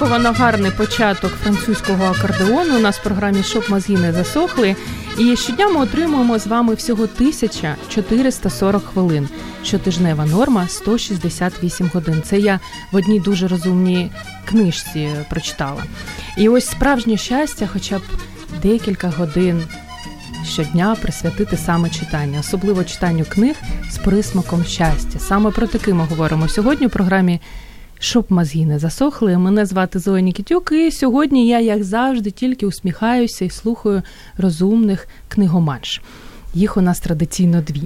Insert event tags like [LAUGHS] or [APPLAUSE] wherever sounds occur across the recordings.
Неочікувано гарний початок французького акордеону. У нас в програмі «Щоб мозги не засохли. І щодня ми отримуємо з вами всього 1440 хвилин. Щотижнева норма 168 годин. Це я в одній дуже розумній книжці прочитала. І ось справжнє щастя, хоча б декілька годин щодня присвятити саме читання, особливо читанню книг з присмаком щастя. Саме про таке ми говоримо сьогодні у програмі щоб мозги не засохли. Мене звати Зоя Нікітюк, і сьогодні я, як завжди, тільки усміхаюся і слухаю розумних книгоманш. Їх у нас традиційно дві.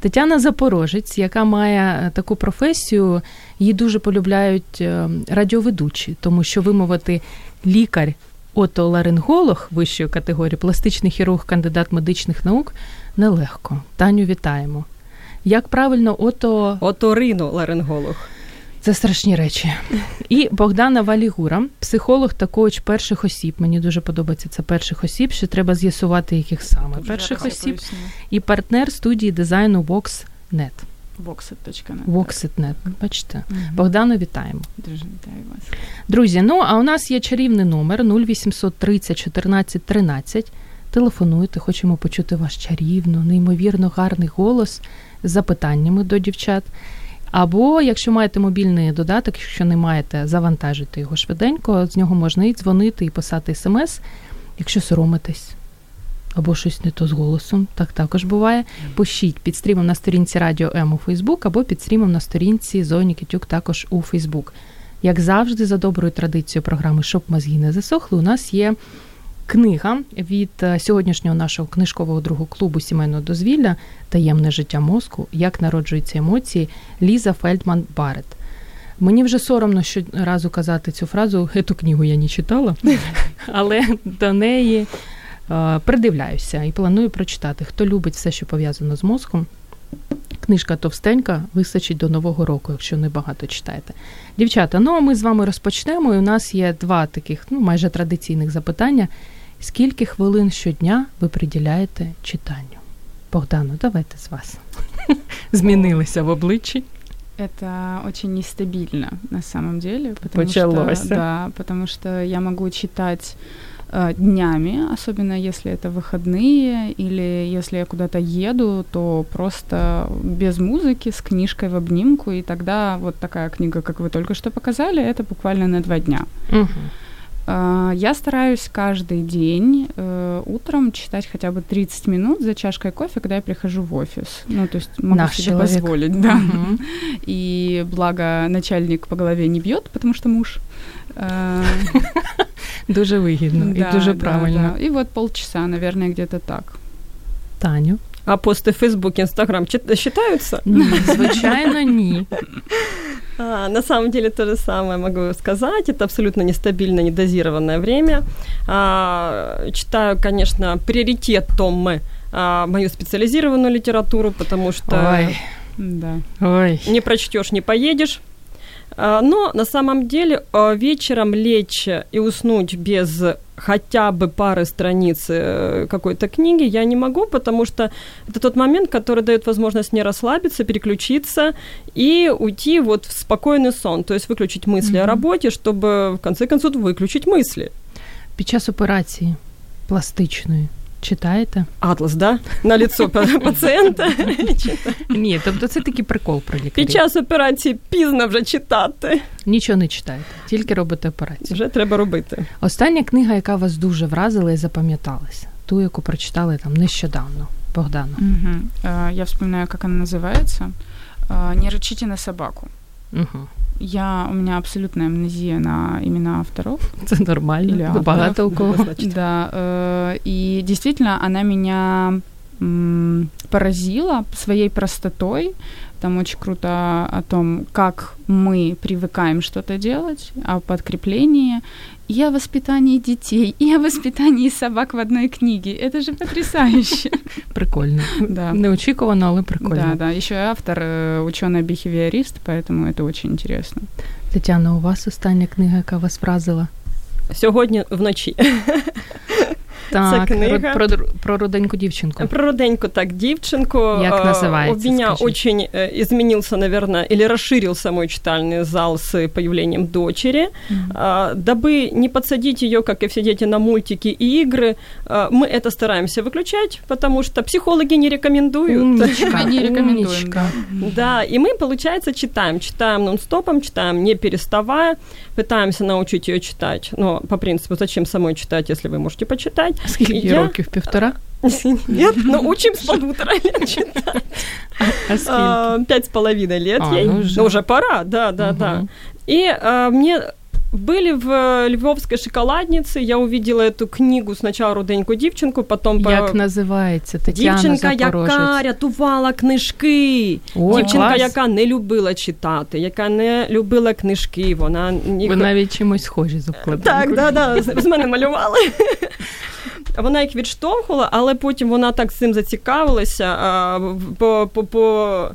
Тетяна Запорожець, яка має е, таку професію, її дуже полюбляють е, радіоведучі, тому що вимовити лікар, отоларинголог вищої категорії, пластичний хірург, кандидат медичних наук нелегко. Таню вітаємо. Як правильно, ото Оториноларинголог. Це страшні речі. І Богдана Валігура, психолог та коуч перших осіб. Мені дуже подобається це перших осіб. Ще треба з'ясувати, яких саме перших осіб. І партнер студії дизайну Vox.net. Voxit.net. Voxit.net. Бачите, Мгм. Богдану вітаємо. Дуже вітаю вас. Друзі, ну а у нас є чарівний номер 0800 30 14 13. Телефонуйте, хочемо почути ваш чарівно, неймовірно гарний голос з запитаннями до дівчат. Або, якщо маєте мобільний додаток, якщо не маєте, завантажити його швиденько, з нього можна і дзвонити, і писати смс, якщо соромитесь. Або щось не то з голосом, так також буває. Пишіть під стрімом на сторінці Радіо М у Фейсбук, або під стрімом на сторінці Зоні Кітюк також у Фейсбук. Як завжди, за доброю традицією програми Щоб мозги не засохли, у нас є книга від е, сьогоднішнього нашого книжкового другого клубу сімейного дозвілля Таємне життя мозку, як народжуються емоції Ліза Фельдман Барет. Мені вже соромно щоразу казати цю фразу, цю книгу я не читала, [LAUGHS] але до неї е, придивляюся і планую прочитати. Хто любить все, що пов'язано з мозком, Книжка товстенька, вистачить до Нового року, якщо не багато читаєте. Дівчата, ну а ми з вами розпочнемо. І у нас є два таких ну, майже традиційних запитання. Скільки хвилин щодня ви приділяєте читанню? Богдану, давайте з вас. [LAUGHS] Змінилися в обличчі. Это очень нестабильно на самом деле. Потому Началось. Что, да, потому что я могу читать днями, особенно если это выходные, или если я куда-то еду, то просто без музыки, с книжкой в обнимку, и тогда вот такая книга, как вы только что показали, это буквально на два дня. Угу. Я стараюсь каждый день э, утром читать хотя бы 30 минут за чашкой кофе, когда я прихожу в офис. Ну, то есть могу Наш себе человек. позволить, да. Мгм. [LAUGHS] И благо начальник по голове не бьет, потому что муж. Э, Дуже [LAUGHS] вигідно да, і дуже да, правильно. да. И вот полчаса, наверное, где-то так. Таню. А посты в Facebook, Instagram чит- считаются? Ні, звичайно, ні. [LAUGHS] А, на самом деле то же самое могу сказать. Это абсолютно нестабильно, недозированное время. А, читаю, конечно, приоритетом а, мою специализированную литературу, потому что Ой, Да. ой. не прочтешь, не поедешь. А, Но на самом деле а, вечером лечь и уснуть без хотя бы пары страниц э, какой-то книги я не могу, потому что это тот момент, который дает возможность не расслабиться, переключиться и уйти вот в спокойный сон. То есть выключить мысли о Мгм. работе, чтобы в конце концов выключить мысли. Під час операції пластичної читаєте? Атлас, да? На лицо [LAUGHS] пацієнта. Ні, тобто це такий прикол про лікарів. Під час операції пізно вже читати. Нічого не читаєте, тільки робите операцію. Вже треба робити. Остання книга, яка вас дуже вразила і запам'яталася, ту, яку прочитали там нещодавно. Богдана. Угу. Я вспоминаю, как она называется. «Не рычите на собаку». Угу. Я, у меня абсолютная амнезия на имена авторов. [LAUGHS] Это нормально. Или Багато у кого. Да, э, и действительно она меня м, поразила своей простотой. Там очень круто о том, как мы привыкаем что-то делать, о подкреплении и о воспитании детей, и о воспитании собак в одной книге. Это же потрясающе. Прикольно. Да. Неочікувано, але прикольно. Да, да. Еще и автор э, ученый-бихевиорист, поэтому это очень интересно. Тетяна, у вас остання книга, яка вас вразила? Сьогодні вночі. Так, Це книга. Про, про, про руденьку дівчинку. Про руденьку так девчонку. Як называется, У меня скажите? очень изменился, наверное, или расширился мой читальный зал с появлением дочери. А, Дабы не подсадить ее, как и все дети, на мультики и игры, а, мы это стараемся выключать, потому что психологи не рекомендуют. Умничка, [LAUGHS] не рекомендуем, умничка. Да, и мы, получается, читаем. Читаем нон-стопом, читаем не переставая, пытаемся научить ее читать. Но по принципу, зачем самой читать, если вы можете почитать? Скільки їй Я- років? Півтора? [LAUGHS] Нет, но учим с полутора лет [LAUGHS] читать. А скільки? А, Пять с половиной лет А, ей. ну уже. Ну, уже пора, да, да, да. Мгм. И а, мне были в э, Львовской шоколаднице, я увидела эту книгу сначала «Руденьку дівчинку», потом по- Як називається? Тетяна Дівчинка, яка Запорожець. рятувала книжки. Ой, Дівчинка, клас. яка не любила читати, яка не любила книжки. Вона ні... Ви навіть чимось схожі з обкладинкою. Так, да, да, з з мене малювали. Вона їх відштовхувала, але потім вона так цим зацікавилася, а, в- по, по, по,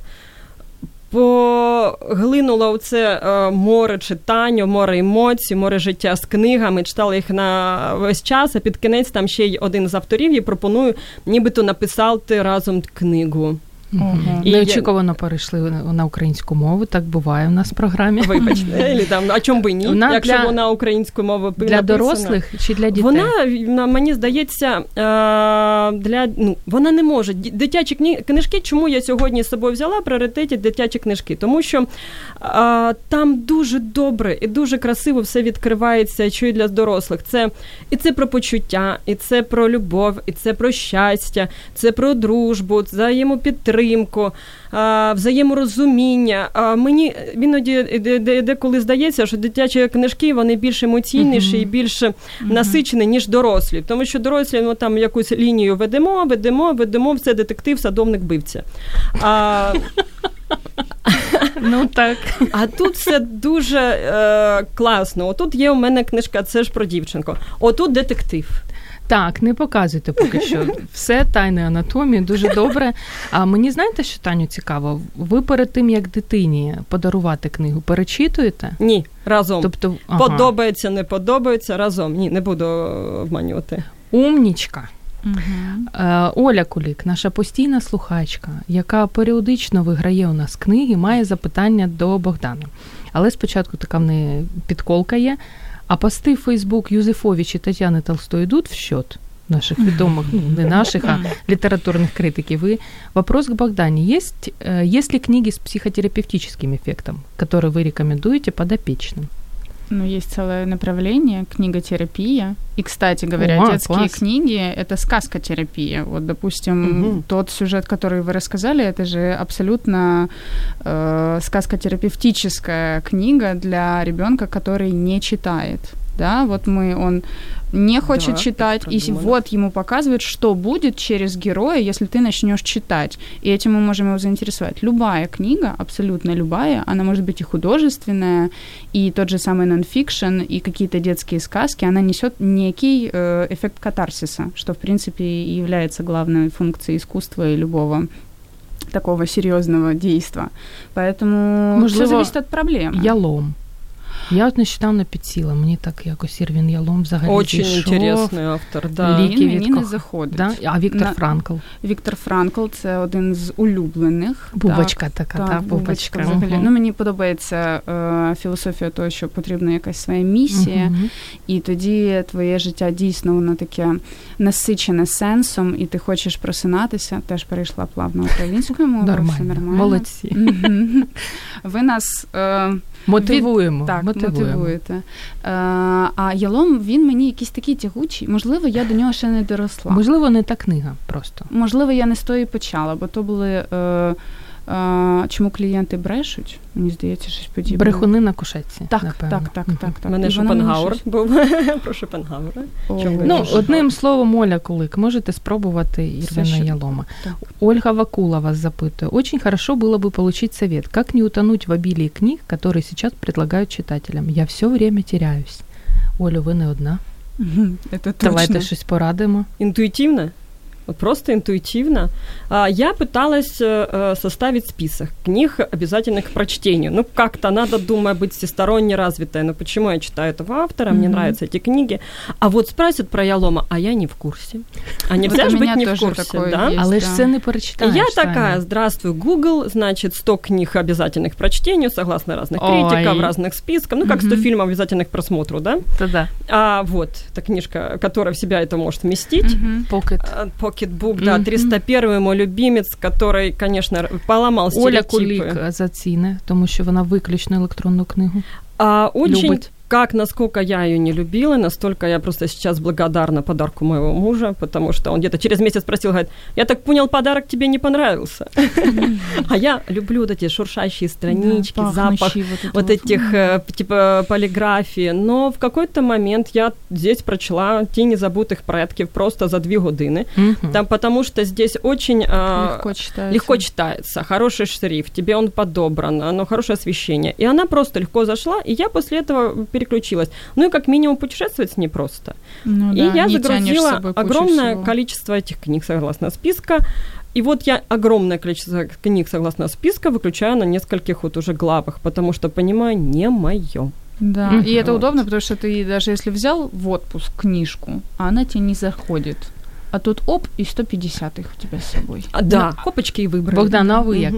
поглинула у це е, море читання, море емоцій, море життя з книгами, читала їх на весь час, а під кінець там ще й один з авторів їй пропонує нібито написати разом книгу. Мгм. І Неочікувано перейшли на- українську мову. Так буває в нас в програмі. Вибачте, там, а чому би ні, Вона якщо для- вона українською мовою Для написана. дорослих чи для дітей? Вона на- мені здається, для ну вона не може дитячі книжки. Чому я сьогодні з собою взяла пріоритеті дитячі книжки? Тому що е, там дуже добре і дуже красиво все відкривається, що і для дорослих. Це і це про почуття, і це про любов, і це про щастя, це про дружбу, взаємопідтримку. Е, Взаєморозуміння. Мені іноді де- деколи здається, що дитячі книжки вони більш емоційніші і більш насичені, ніж дорослі. Тому що дорослі ну, там якусь лінію ведемо, ведемо, ведемо, це детектив, садовник, бивця. А, Ну так. а тут все дуже е, класно. Отут є у мене книжка, це ж про дівчинку. Отут детектив. Так, не показуйте поки що. Все тайне анатомії, дуже добре. А мені знаєте, що Таню цікаво? Ви перед тим, як дитині подарувати книгу, перечитуєте? Ні, разом. Тобто, ага. Подобається, не подобається разом. Ні, не буду обманювати. умнічка. Е, Оля Кулік, наша постійна слухачка, яка періодично виграє у нас книги, має запитання до Богдана. Але спочатку така в неї підколка є. А пости в Фейсбук Юзефович і Тетяни Толстой йдуть в счет наших відомих, ну, не наших, а [LAUGHS] литературных критиков. И вопрос к Богдане. Есть, э, есть ли книги с психотерапевтическим эффектом, которые вы рекомендуете подопечным? Ну, есть целое направление, книготерапия. И, кстати говоря, О, детские класс. книги – это сказкотерапия. Вот, допустим, Мгм. тот сюжет, который вы рассказали, это же абсолютно э, сказкотерапевтическая книга для ребенка, который не читает. Да, вот мы, он не хочет Да, читать, и продумано. вот ему показывают, что будет через героя, если ты начнешь читать. И этим мы можем его заинтересовать. Любая книга, абсолютно любая, она может быть и художественная, и тот же самый нонфикшн, и какие-то детские сказки, она несет некий э, эффект катарсиса, что, в принципе, и является главной функцией искусства и любого такого серьезного действа. Поэтому все Можливо, зависит от проблемы. Ялом. Я от нещодавно підсіла, мені так якось Ірвін Ялом взагалі Очень зайшов. интересный автор, да. Ліки Він від мені не заходить. Да? А Віктор На- Франкл. Віктор Франкл це один з улюблених. Бубочка така, Так, та, так, бубочка. взагалі. Мгм. Ну, мені подобається е, філософія того, що потрібна якась своя місія, Мгм. і тоді твоє життя дійсно воно таке насичене сенсом, і ти хочеш просинатися. Теж перейшла плавно українською мовою. все Нормально. нормально. Молодці. Ви нас е, Мотивуємо. так, мотивуємо. мотивуєте. Е, а ялом він мені якийсь такий тягучий. Можливо, я до нього ще не доросла. Можливо, не та книга просто. Можливо, я не з тої почала, бо то були. Е, чому клієнти брешуть? Мені здається, щось подібне. Брехуни на кушетці. Так, напевно. так, так, Мгм. так, так. У мене І вона мені Шопенгауер щось- був [LAUGHS] про Шопенгауера. О, Чому Ну, Дуже одним словом, Оля Кулик, можете спробувати Все, Ирвина що- Ялома. Так. Ольга Вакула вас запытывает. Очень хорошо было бы получить совет, как не утонуть в обилии книг, которые сейчас предлагают читателям. Я все время теряюсь. Олю, ви не одна. Мгм, Це точно. Давайте щось порадимо. Интуитивно. Вот просто интуитивно. А, Я пыталась э, э, составить список книг, обязательных к прочтению. Ну, как-то надо, думаю, быть всесторонне развитой. Ну, почему я читаю этого автора, мне Мгм. нравятся эти книги. А вот спросят про Ялома, а я не в курсе. А Вот нельзя у же быть не в курсе, да? есть. Але ж да. це не перечитаєш. я такая, здравствуй, Google, значит, 100 книг обязательных к прочтению, согласно разных критиков, разных списков, ну, как 100 Мгм. фильмов обязательных к просмотру, да? Та да. А вот, эта книжка, которая в себя это может вместить. Мгм. Покет. Pocketbook, да, Мгм. 301 мой любимец, который, конечно, р- поломал Оля. Кулік заціне, тому що вона виключно електронну книгу. А, очень, любит как, насколько я ее не любила, настолько я просто сейчас благодарна подарку моего мужа, потому что он где-то через месяц спросил, говорит, я так понял, подарок тебе не понравился. А я люблю вот эти шуршащие странички, Да, запах пахнущий вот это вот вот. этих, э, типа, полиграфии. Но в какой-то момент я здесь прочла «Тіні забутых предків» просто за две годины. Мгм. Там, потому что здесь очень а, Легко читается. легко читается, хороший шрифт, тебе он подобран, оно хорошее освещение. И она просто легко зашла, и я после этого переключилась. Ну и как минимум путешествовать непросто. Ну и да, я загрузила огромное всего. количество этих книг согласно списка. И вот я огромное количество книг согласно списка выключаю на нескольких вот уже главах, потому что понимаю, не мое. Да, Мгм. и это Вот. удобно, потому что ты даже если взял в отпуск книжку, а она тебе не заходит, а тут оп, и 150 их у тебя с собой. А, да, хопочки и выбрали. Богдан, а ви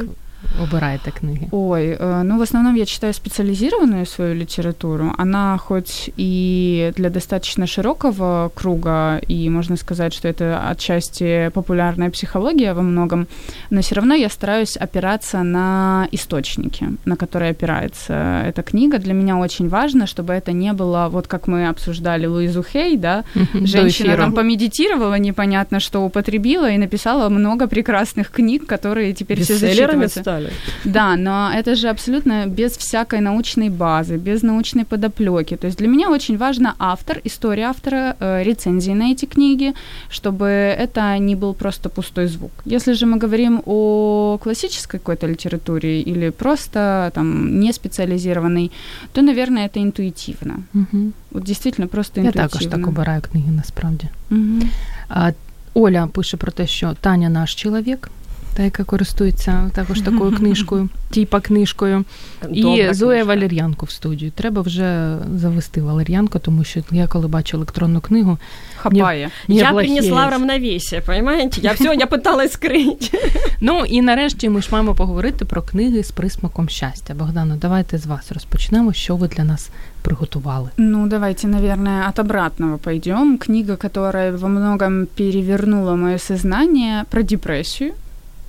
обираєте книги? Ой, э, ну в основном я читаю специализированную свою литературу. Она хоть и для достаточно широкого круга, и можно сказать, что это отчасти популярная психология во многом, но все равно я стараюсь опираться на источники, на которые опирается эта книга. Для меня очень важно, чтобы это не было, вот как мы обсуждали Луизу Хей, да, Женщина там помедитировала, непонятно что употребила и написала много прекрасных книг, которые теперь все зачитываются. Стали. Да, но это же абсолютно без всякой научной базы, без научной подоплеки. То есть для меня очень важно автор, история автора, э, рецензии на эти книги, чтобы это не был просто пустой звук. Если же мы говорим о классической какой-то литературе или просто там не специализированной, то, наверное, это интуитивно. Мгм. Вот действительно просто Я интуитивно. також так обираю книги насправді. Мгм. А, Оля пише про те, що Таня наш чоловік, та яка користується також такою [LAUGHS] книжкою, типа книжкою. І Зоя книжка. Валер'янку в студію. Треба вже завести Валер'янку, тому що я коли бачу електронну книгу, Хапая. не я принесла равновесие, понимаете? Я все, я пыталась скрыть. [LAUGHS] Ну і нарешті ми ж маємо поговорити про книги з присмаком щастя. Богдано, давайте з вас розпочнемо, що ви для нас приготували. Ну, давайте, наверное, от обратного пойдем. Книга, которая во многом перевернула мое сознание про депрессию,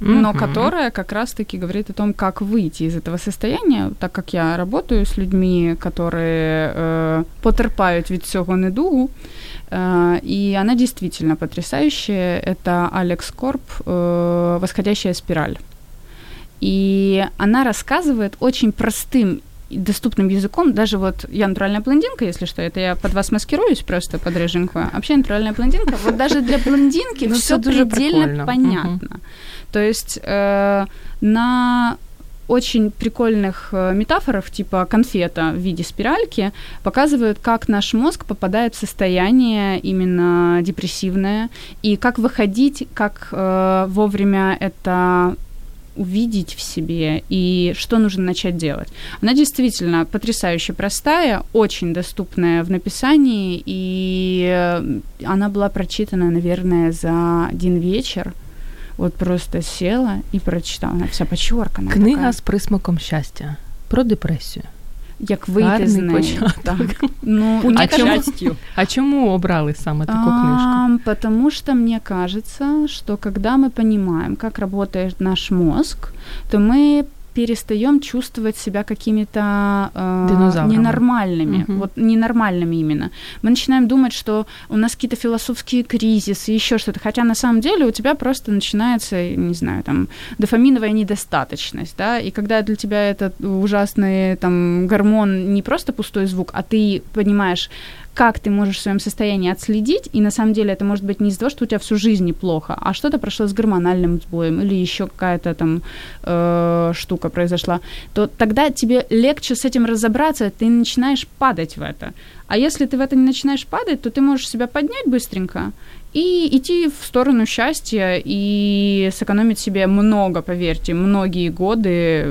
но которая как раз-таки говорит о том, как выйти из этого состояния, так как я работаю с людьми, которые э, потерпают від цього недугу. Э, и она действительно потрясающая. Это Алекс Корп э, «Восходящая спираль». И она рассказывает очень простым доступным языком, даже вот я натуральная блондинка, если что, это я под вас маскируюсь просто под рыженьку, а вообще натуральная блондинка, вот даже для блондинки [LAUGHS] Ну, все предельно понятно. То есть э, на очень прикольных э, метафорах, типа конфета в виде спиральки, показывают, как наш мозг попадает в состояние именно депрессивное, и как выходить, как э, вовремя это увидеть в себе и что нужно начать делать. Она действительно потрясающе простая, очень доступная в написании, и э, она была прочитана, наверное, за один вечер. Вот просто села и прочитала. Она вся подчеркана. Книга з присмаком щастя про депресію. Як вийти з неї. Так. Ну, к чому-. А чому обрали саме таку книжку? А, Потому что мне кажется, что когда мы понимаем, как работает наш мозг, то мы перестаем чувствовать себя какими-то э, ненормальными, угу. вот ненормальными именно. Мы начинаем думать, что у нас какие-то философские кризисы, еще что-то, хотя на самом деле у тебя просто начинается, не знаю, там, дофаминовая недостаточность, да, и когда для тебя этот ужасный там гормон не просто пустой звук, а ты понимаешь, как ты можешь в своем состоянии отследить, и на самом деле это может быть не из-за того, что у тебя всю жизнь неплохо, а что-то прошло с гормональным сбоем или еще какая-то там э, штука произошла, то тогда тебе легче с этим разобраться, ты начинаешь падать в это. А если ты в это не начинаешь падать, то ты можешь себя поднять быстренько и идти в сторону счастья и сэкономить себе много, поверьте, многие годы,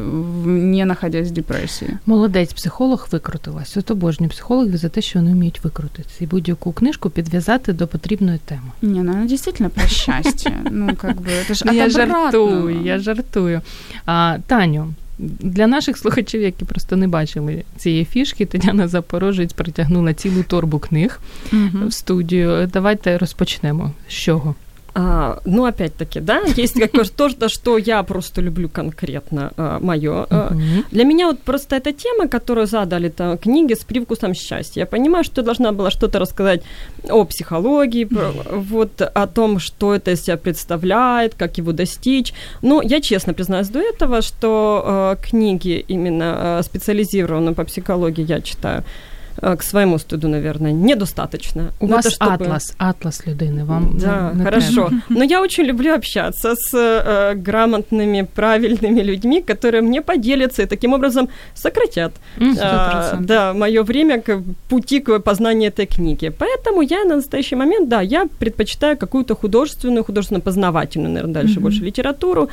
не находясь в депресії. Молодець, психолог викрутилась. От обожнюю психологи за те, що вони вміють викрутитися і будь-яку книжку підв'язати до потрібної теми. Не, ну она действительно про счастье. Ну, как бы, это ж [LAUGHS] ну, Я жартую, я жартую. А, Таню, для наших слухачів, які просто не бачили цієї фішки, Тетяна Запорожець притягнула цілу торбу книг угу. в студію. Давайте розпочнемо. З чого? А, ну, опять-таки, да, есть какое то, что я просто люблю конкретно а, мое. А, для меня вот просто эта тема, которую задали там книги с привкусом счастья. Я понимаю, что я должна была что-то рассказать о психологии, вот о том, что это из себя представляет, как его достичь. Но я честно признаюсь до этого, что а, книги именно а, специализированные по психологии я читаю к своему стыду, наверное, недостаточно. У Но вас чтобы... атлас, атлас людины, вам Да, не, хорошо. Треба. Но я очень люблю общаться с э, грамотными, правильными людьми, которые мне поделятся и таким образом сократят э, да, мое время к пути к познанию этой книги. Поэтому я на настоящий момент, да, я предпочитаю какую-то художественную, художественно-познавательную, наверное, дальше mm-hmm. больше литературу.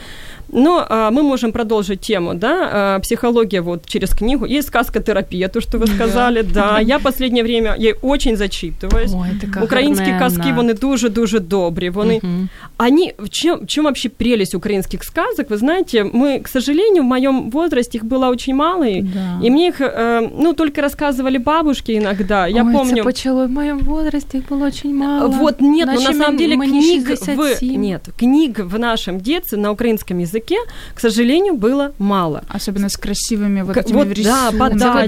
Но а, мы можем продолжить тему, да, а, психология вот через книгу. Есть сказка-терапия, то, что вы сказали, да. да. Я последнее время ей очень зачитываюсь. Ой, Українські казки, вони дуже-дуже добрі. Вони, угу. они, в чем, в чем вообще прелесть украинских сказок? Вы знаете, мы, к сожалению, в моем возрасте их было очень мало, да. и мне их, э, ну, только рассказывали бабушки иногда. Я Ой, помню... это почало в моем возрасте их было очень мало. Вот нет, но на самом деле книг в... Нет, книг в нашем детстве на украинском языке, к сожалению, было мало. Особенно с красивыми вот этими вот, Да, подача.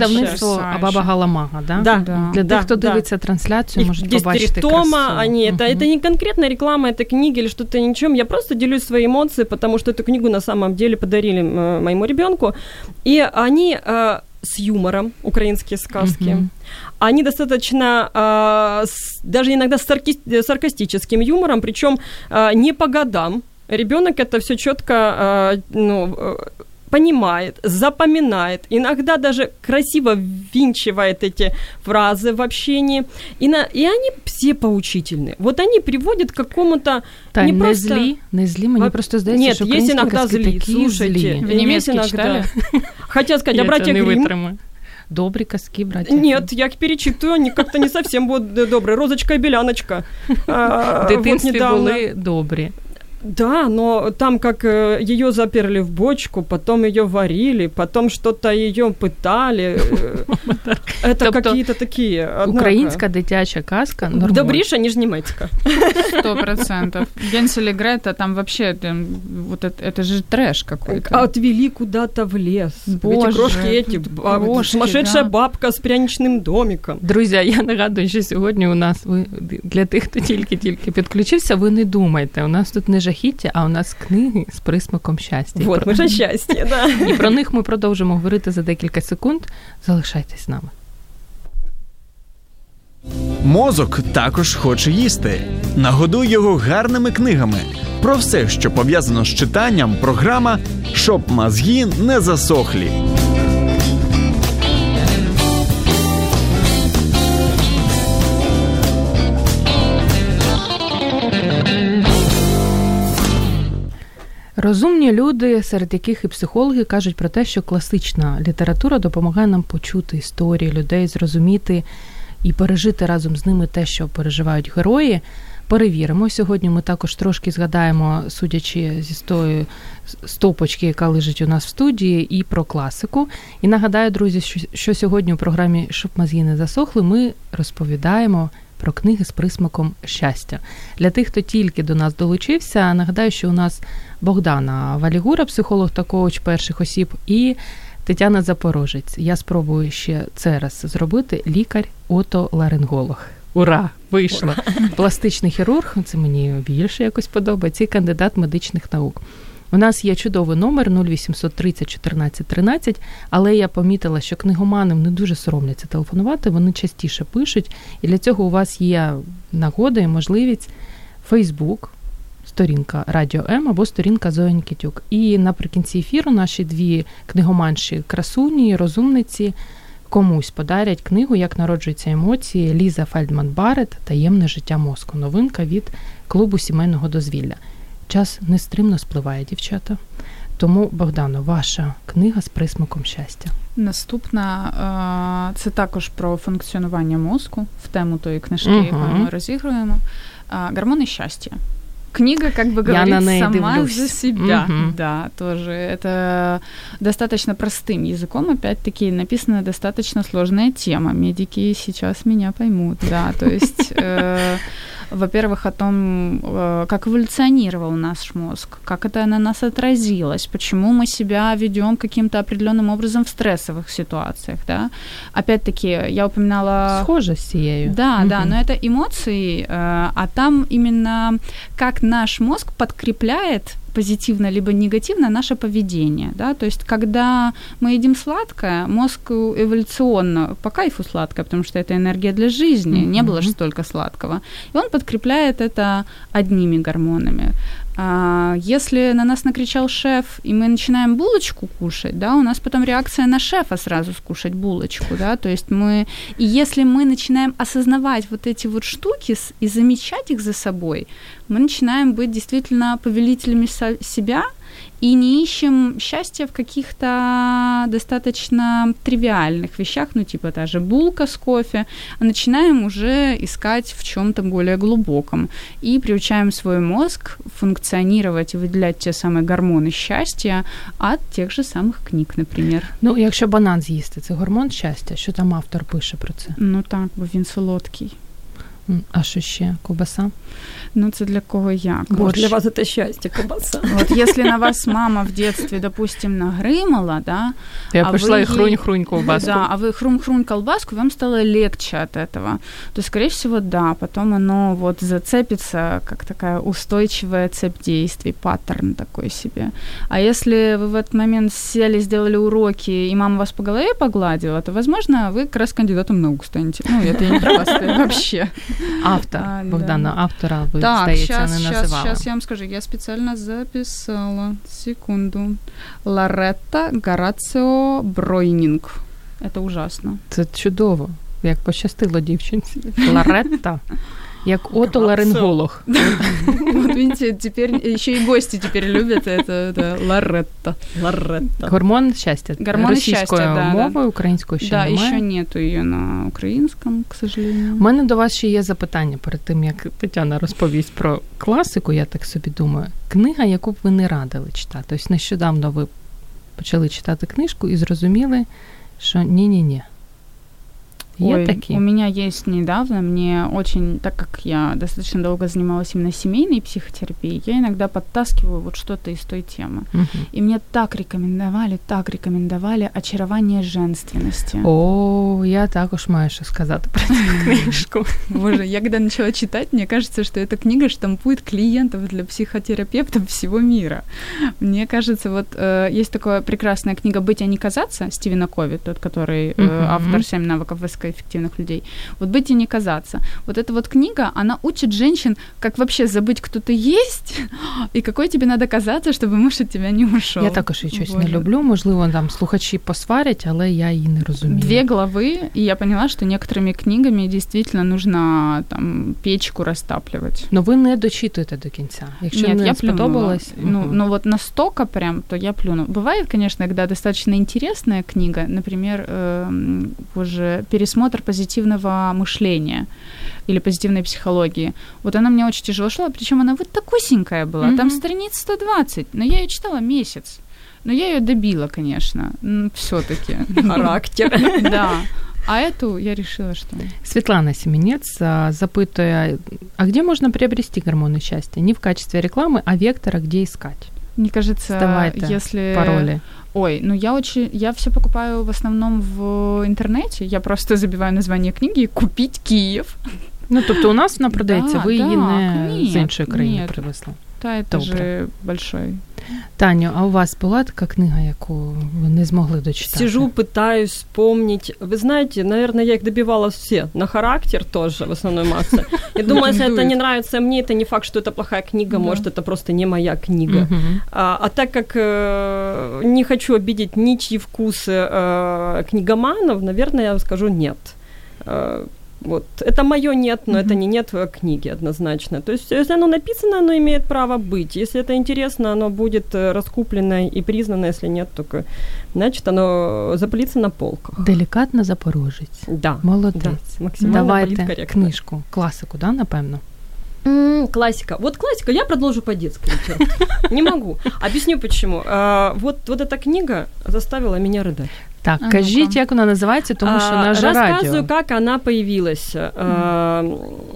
а баба Галамага, да? Да. да. Для тех, кто да. дивиться трансляцию, может побачити тома, они, это, это не конкретная реклама этой книги или что-то ничем, я просто делюсь свои эмоции, потому что эту книгу на самом деле подарили э, моему ребенку, и они э, с юмором, украинские сказки. Mm-hmm. Они достаточно, э, с, даже иногда с сарки- саркастическим юмором, причем э, не по годам Ребенок это все четко э, ну, э, понимает, запоминает, иногда даже красиво ввинчивает эти фразы в общении, и, на, и они все поучительные. Вот они приводят к какому-то... Та, не, не просто... зли, не зли, мне просто здається, Нет, що есть иногда зли, слушайте. Злі. Вы немецкий иногда... читали? [LAUGHS] Хотел сказать, а братья Гримм... Добрі казки, братья. Нет, я их перечитываю, они как-то не совсем будут добрые. Розочка и Беляночка. [LAUGHS] В дитинстві були добрі. Да, но там как э, ее заперли в бочку, потом ее варили, потом что-то ее пытали. Э, [LAUGHS] это какие-то такие. Українська дитяча казка. Добріша, ніж німецька. Сто процентов. Генсель и Грета, там вообще, вот это, это же трэш какой-то. Отвели куда-то в лес. Боже, эти крошки эти, крошки, сумасшедшая да. бабка з пряничним домиком. Друзі, я нагадую, що сьогодні у нас, ви, для тих, хто тільки-тільки [LAUGHS] підключився, ви не думайте, у нас тут не жахіття, а у нас книги з присмаком щастя. Вот, ми щастя, [LAUGHS] да. І про них ми продовжимо говорити за декілька секунд. Залишайтесь з нами. Мозок також хоче їсти. Нагодуй його гарними книгами. Про все, що пов'язано з читанням, програма щоб мозги не засохлі. Розумні люди, серед яких і психологи кажуть про те, що класична література допомагає нам почути історії людей, зрозуміти і пережити разом з ними те, що переживають герої. Перевіримо. Сьогодні ми також трошки згадаємо, судячи зі тої стопочки, яка лежить у нас в студії, і про класику. І нагадаю, друзі, що, що сьогодні у програмі Щоб мозги не засохли, ми розповідаємо про книги з присмаком щастя. Для тих, хто тільки до нас долучився, нагадаю, що у нас Богдана Валігура, психолог та коуч перших осіб, і Тетяна Запорожець. Я спробую ще це раз зробити лікар-отоларинголог. Ура! Вийшло! Пластичний хірург, це мені більше якось подобається, і кандидат медичних наук. У нас є чудовий номер 0800 30 14 13, але я помітила, що книгоманам не дуже соромляться телефонувати, вони частіше пишуть, і для цього у вас є нагода і можливість Фейсбук, сторінка Радіо М або сторінка Зоя Нікітюк. І наприкінці ефіру наші дві книгоманші красуні, розумниці комусь подарять книгу, як народжуються емоції Ліза Фельдман Барет Таємне життя мозку. Новинка від клубу сімейного дозвілля. Час нестримно спливає, дівчата. Тому, Богдано, ваша книга з присмаком щастя. Наступна це також про функціонування мозку в тему тої книжки, яку ми розігруємо. Гормони щастя. Книга как бы говорит сама дивлюсь. за себя. Угу. Да, тоже. Это достаточно простым языком, опять-таки, написана достаточно сложная тема. Медики сейчас меня поймут, да. То есть [LAUGHS] э, во-первых, о том, э, как эволюционировал наш мозг, как это на нас отразилось, почему мы себя ведем каким-то определенным образом в стрессовых ситуациях, да. Опять-таки, я упоминала... Схожесть ею. Да, угу. да, но это эмоции, э, а там именно как наш мозг подкрепляет позитивно либо негативно наше поведение, да, то есть когда мы едим сладкое, мозг эволюционно по кайфу сладкое, потому что это энергия для жизни, mm-hmm. не было же столько сладкого, и он подкрепляет это одними гормонами. А, если на нас накричал шеф, и мы начинаем булочку кушать, да, у нас потом реакция на шефа сразу скушать булочку, да, то есть мы, и если мы начинаем осознавать вот эти вот штуки и замечать их за собой, мы начинаем быть действительно повелителями себя, и не ищем счастья в каких-то достаточно тривиальных вещах, ну типа та же булка с кофе, а начинаем уже искать в чем-то более глубоком и приучаем свой мозг функционировать и выделять те самые гормоны счастья от тех же самых книг, например. Ну, якщо банан з'їсти, це гормон щастя, що там автор пише про це? Ну так, бо він солодкий. А що ще? Ковбаса? Ну, це для кого як? Борщ. Для вас это счастье, ковбаса. Вот если на вас мама в детстве, допустим, нагрымала, да, я а пришла и хрунь-хрунь колбаску. Да, а вы хрум-хрунь колбаску, вам стало легче от этого. То, скорее всего, да, потом оно вот зацепится, как такая устойчивая цепь действий, паттерн такой себе. А если вы в этот момент сели, сделали уроки, и мама вас по голове погладила, то, возможно, вы как раз кандидатом наук станете. Ну, это я не про вас вообще. Автор, а, Богдана, да. автора ви, так, здається, щас, не називала. Так, зараз я вам скажу, я спеціально записала. Секунду. Ларетта Гараціо Бройнінг. Це ужасно. Це чудово. Як пощастило дівчинці. Ларетта. Як отоларинголог. [LAUGHS] Вот видите, теперь еще и гости теперь любят это, Лоретта. Лоретта. Гормон счастья. Гормон счастья, да, мовою, українською ще да, немає. ще нету її на українському, к сожалению. У мене до вас ще є запитання перед тим, як Тетяна розповість про класику, я так собі думаю. Книга, яку б ви не радили читати. Ось нещодавно ви почали читати книжку і зрозуміли, що ні-ні-ні. Ой, такие? У меня есть недавно, мне очень, так как я достаточно долго занималась именно семейной психотерапией, я иногда подтаскиваю вот что-то из той темы. Угу. И мне так рекомендовали, так рекомендовали очарование женственности. О, я також маю що сказати про цю [LAUGHS] книжку. Боже, я когда начала читать, мне кажется, что эта книга штампует клиентов для психотерапевтов всего мира. Мне кажется, вот э, есть такая прекрасная книга «Быть, а не казаться» Стивена Кови, тот, который э, автор «Семь навыков высоко эффективных людей. Вот быть и не казаться. Вот эта вот книга, она учит женщин, как вообще забыть, кто ты есть, [LAUGHS] и какой тебе надо казаться, чтобы муж от тебя не ушел. Я також її щось не люблю. Можливо, там слухачі посварять, але я її не розумію. Две главы, и я поняла, что некоторыми книгами действительно нужно там печку растапливать. Но ви не дочитуєте до кінця. Якщо Нет, не я сподобалось, ну, угу. ну вот настолько прям, то я плюну. Бывает, конечно, когда достаточно интересная книга, например, э, уже пересмотр пересмотр позитивного мышления или позитивной психологии. Вот она мне очень тяжело шла, причем она вот такусенькая была, mm-hmm. там страниц 120, но я ее читала месяц. Но я ее добила, конечно, все-таки. Характер. [LAUGHS] Да. А эту я решила, что... Светлана Семенец а, запытывая, а где можно приобрести гормоны счастья? Не в качестве рекламы, а вектора, где искать? Мне кажется, Давай-то если... Пароли. Ой, ну я очень... Я все покупаю в основном в интернете. Я просто забиваю название книги «Купить Киев». Ну, тобто у нас вона продається, Да, ви її да, не ні, з іншої країни ні. привезли. Да, это Добре. же большой. Таню, а у вас була така книга, яку ви не змогли дочитати? Сижу, пытаюсь вспомнить. Вы знаете, наверное, я их добивала все. На характер тоже, в основной массе. Я думаю, если это не нравится мне, это не факт, что это плохая книга, Да. может, это просто не моя книга. А, а так как э, не хочу обидеть ничьи вкусы э, книгоманов, наверное, я скажу нет. Вот. Это мое нет, но это не нет в книге однозначно. То есть, если оно написано, оно имеет право быть. Если это интересно, оно будет э, раскуплено и признано. Если нет, только значит оно запылится на полках. Делікатно запорожець. Да. Молодець. Да, максимально Давайте книжку, класику, да, напевно? М, Классика. Вот классика. Я продолжу по детской. [LAUGHS] Не могу. Объясню почему. А, Вот, вот эта книга заставила меня рыдать. Так, А кажіть, ну-ка. як вона називається, тому що А, на же Рассказываю, радіо. как она появилась. А,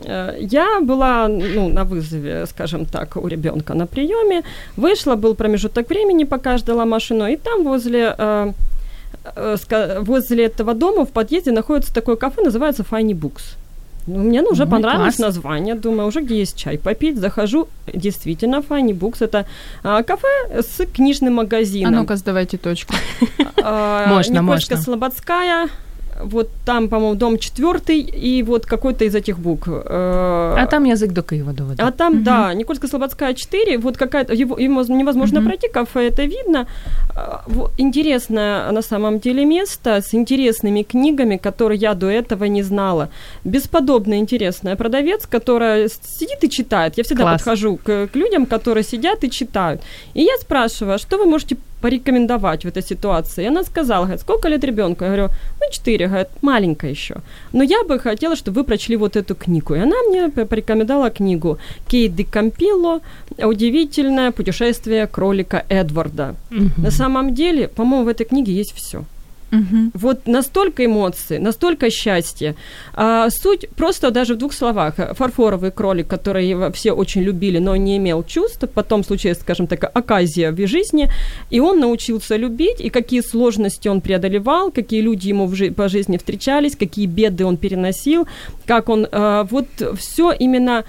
э, Я была ну, на вызове, скажем так, у ребенка на приеме. Вышла, был промежуток времени, пока ждала машину, и там возле э, э, ска- возле этого дома в подъезде находится такое кафе, называется Funny Books. Ну, мне ну, уже Ой, понравилось класс. название, думаю, уже где есть чай попить, захожу, действительно, Funny Books, это а, кафе с книжным А магазином. ну-ка, сдавайте точку. [LAUGHS] А, Можно, можно. Слободская, вот там, по-моему, дом четвертый, и вот какой-то из этих букв. Э, А там язик до Києва доведе. а там, да, Никольская Слободская 4, вот какая-то, его, его невозможно Мгм. пройти, кафе это видно. Во- Интересное на самом деле место с интересными книгами, которые я до этого не знала. Бесподобно интересная продавец, которая сидит и читает. Я всегда Класс. подхожу к, к людям, которые сидят и читают. И я спрашиваю, а что вы можете порекомендовать в этой ситуации? И она сказала, говорит, сколько лет ребенку? Я говорю, ну, 4, говорит, маленькая еще. Но я бы хотела, чтобы вы прочли вот эту книгу. И она мне порекомендовала книгу Кейт Ди Кампило «Удивительное путешествие кролика Эдварда». Мгм. На самом деле, по-моему, в этой книге есть все. Мгм. Вот настолько эмоций, настолько счастья. А, суть просто даже в двух словах. Фарфоровый кролик, который все очень любили, но не имел чувств. Потом случилась, скажем так, оказия в жизни, и он научился любить, и какие сложности он преодолевал, какие люди ему в жи- по жизни встречались, какие беды он переносил, как он... а, вот все именно...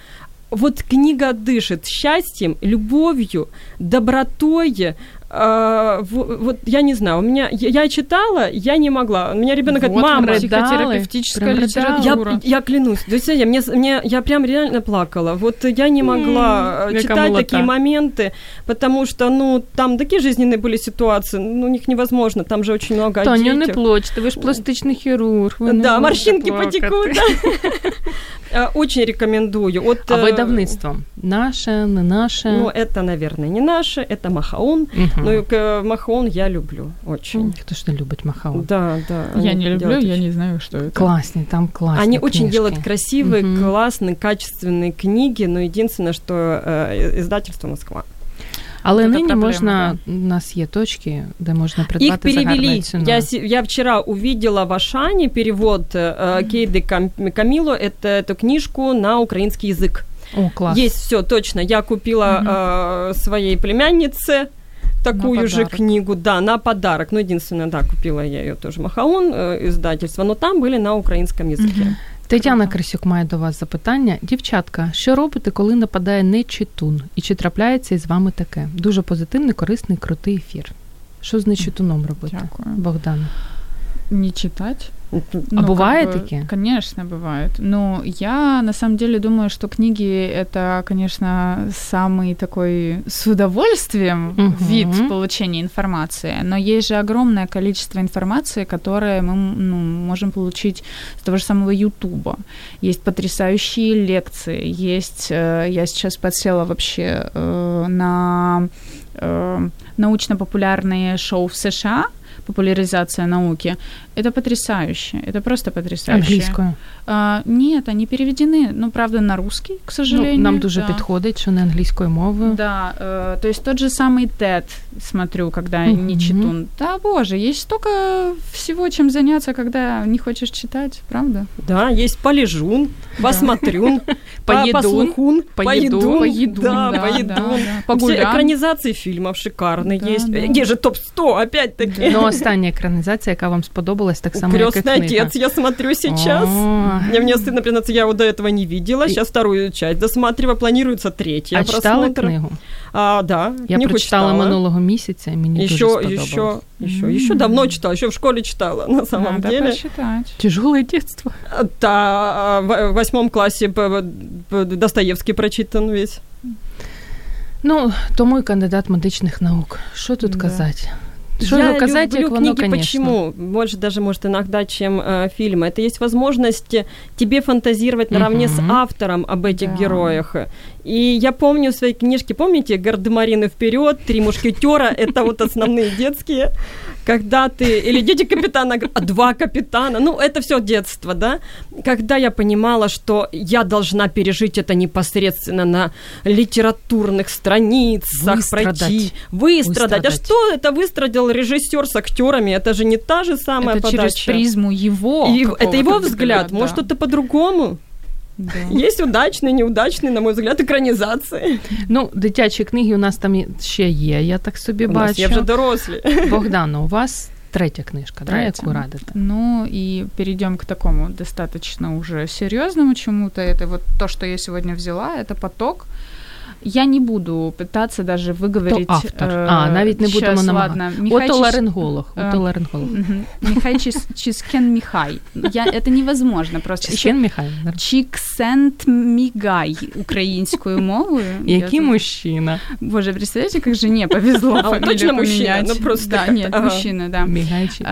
Вот книга дышит счастьем, любовью, добротой, а, вот я не знаю, у меня я, я читала, я не могла. У меня ребенок говорит, Вот мама, рыдали, психотерапевтическая литература. я, я клянусь, то есть, я, мне, мне, я прям реально плакала. Вот я не могла э, читать такие моменты, потому что, ну, там такие жизненные были ситуации, ну, у них невозможно, там же очень много о Таню, не детях. плачте, ви ж пластичний хірург. Ви не Да, морщинки потекут. [LAUGHS] Э, Очень рекомендую. От, А э, видавництво? Наше, не наше? Ну, это, наверное, не наше, это Махаон. Мгм. Ну, и к- Махаон я люблю очень. Хто ж не любить Махаон? Да, да. Я они не люблю, делают я очень- не знаю, что это. Класні, там класні Они очень книжки. делают красивые, Мгм. классные, качественные книги, но единственное, что э, издательство Москва. Але Це нині проблема, можна, у нас є точки, де можна придбати Их за гарною перевели. ціною. Я, се- я вчера увидела в Ашане перевод э, Кейды Кам- Камило, это, эту книжку на украинский язык. О, клас. Есть все точно. Я купила Мгм. э, своей племяннице такую На же подарок. книгу, да, на подарок. Ну, единственное, да, купила я ее тоже Махаон э, издательство, но там были на украинском языке. Мгм. Тетяна Круто. Крисюк має до вас запитання. Дівчатка, що робите, коли нападає нечитун? І чи трапляється із вами таке? Дуже позитивний, корисний, крутий ефір. Що з нечитуном робити? Дякую. Богдан. Не читать. А Ну, бывает как бы, такие? Конечно, бывает. Но я на самом деле думаю, что книги это, конечно, самый такой с удовольствием Мгм. вид получения информации. Но есть же огромное количество информации, которое мы ну, можем получить с того же самого Ютуба. Есть потрясающие лекции, есть. э, Я сейчас подсела вообще э, на э, научно-популярные шоу в США популяризация науки. Это потрясающе, это просто потрясающе. Англійською? А, нет, они переведены, ну, правда, на русский, к сожалению. Ну, нам дуже да. підходить, що не англійською мовою. Да, э, то есть тот же самый TED смотрю, когда Мгм. не читун. Да, боже, есть столько всего, чем заняться, когда не хочешь читать, правда? Да, есть полежун, посмотрюн, [LAUGHS] Поедун, послухун, поедун, поедун, поедун, да, да, поедун. да, да. Все Погулям. экранизации фильмов шикарные Да, есть. да. Где же топ-100, опять-таки? Ну, остання екранізація, яка вам сподобалась, так само, як і Крестный книга. отец я смотрю сейчас. О. Мне, мне стыдно признаться, я его до этого не видела. И- Сейчас вторую часть досматриваю. Планируется третья А читала просмотр. книгу? А, да, Я книгу прочитала читала. минулого місяця, і мені Еще, дуже сподобалось. еще, еще, еще давно читала, еще в школе читала, на самом Надо деле. почитать. Тяжелое детство. Да, в восьмом классе п- п- Достоевский прочитан весь. Ну, тому і кандидат медичних наук. Що тут Да. казати? Що я його казати, люблю воно, книги конечно. почему? Больше даже, может, иногда, чем э, фильмы. Это есть возможность тебе фантазировать наравне с Мгм. автором об этих Да. героях. И я помню в своей книжке, помните, «Гардемарины вперед», «Три мушкетера» — это вот основные детские. Когда ты... Или «Дети капитана», а два капитана. Ну, это все детство, да? Когда я понимала, что я должна пережить это непосредственно на литературных страницах, Выстрадать. пройти, выстрадать. А Выстрадать. что это выстрадал режиссер с актерами? Это же не та же самая Это подача. через призму его. И это его взгляда, взгляд. да. Может, это по-другому? Да. Есть [LAUGHS] удачные, неудачные, на мой взгляд, экранизации. Ну, дитячі книги у нас там і- ще є, я так собі У нас бачу. я вже дорослі. [LAUGHS] Богдана, у вас третя книжка, да, Третя. яку радите? Ну и перейдем к такому достаточно уже серьезному чему-то. Это вот то, что я сегодня взяла, это поток. Я не буду пытаться даже выговорить... Хто автор? э, а, навіть не будемо щас, намагатися. ладно. Михай Чис- Отоларинголог. Е, Отоларинголог. Мгм. Михай Чис- Чискен Михай. Я, это невозможно просто. Еще Чечен Михайло. Чіксент Мігай українською мовою. Я Який тут- мужчина? Боже, представляете, как жене повезло А он фамилию точно мужчина? поменять. Ну, просто Да, как-то, нет, ага. мужчина, да. Мігайчик.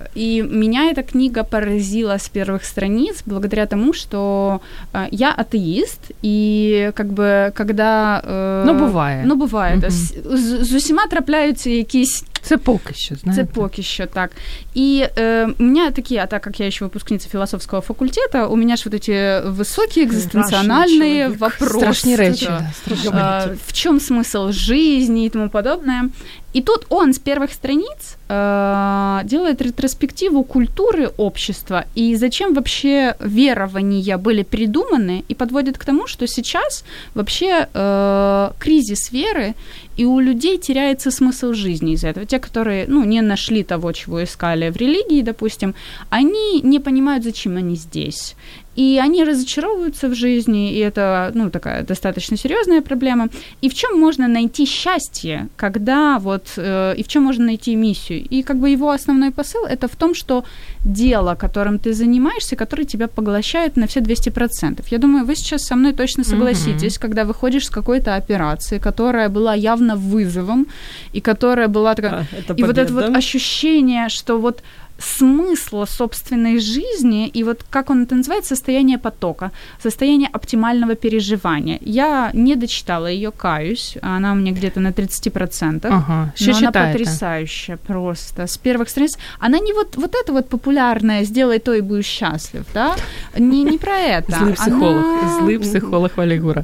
А, И меня эта книга поразила с первых страниц благодаря тому, что а, я атеист, и как бы когда... э, Ну, буває. Ну, буває. да. Мгм. З, з, з усіма трапляються якісь Це поки що, це знаєте. поки що так. И э, у меня такие, а так как я еще выпускница философского факультета, у меня же вот эти высокие экзистенциональные человек. вопросы. Страшні речі. Да. да, страшні. А, в чем смысл жизни и тому подобное. И тут он с первых страниц э, делает ретроспективу культуры общества и зачем вообще верования были придуманы и подводит к тому, что сейчас вообще э, кризис веры и у людей теряется смысл жизни из-за этого. Те, которые ну, не нашли того, чего искали в религии, допустим, они не понимают, зачем они здесь. И они разочаровываются в жизни, и это, ну, такая достаточно серьезная проблема. И в чем можно найти счастье, когда вот, э, и в чем можно найти миссию? И как бы его основной посыл это в том, что дело, которым ты занимаешься, которое тебя поглощает на все 200%. Я думаю, вы сейчас со мной точно согласитесь, когда выходишь с какой-то операции, которая была явно вызовом, и которая была такая... А, это И вот это победа. вот ощущение, что вот смысла собственной жизни, и вот как он это называет, состояние потока, состояние оптимального переживания. Я не дочитала ее, каюсь, она у меня где-то на 30%. Ага, що но она читаєте? потрясающая просто. С первых страниц. Она не вот, вот это вот популярное «сделай то и будешь счастлив», да? Не, не про это. Злий психолог. [LAUGHS] Она- Злий психолог Валігура.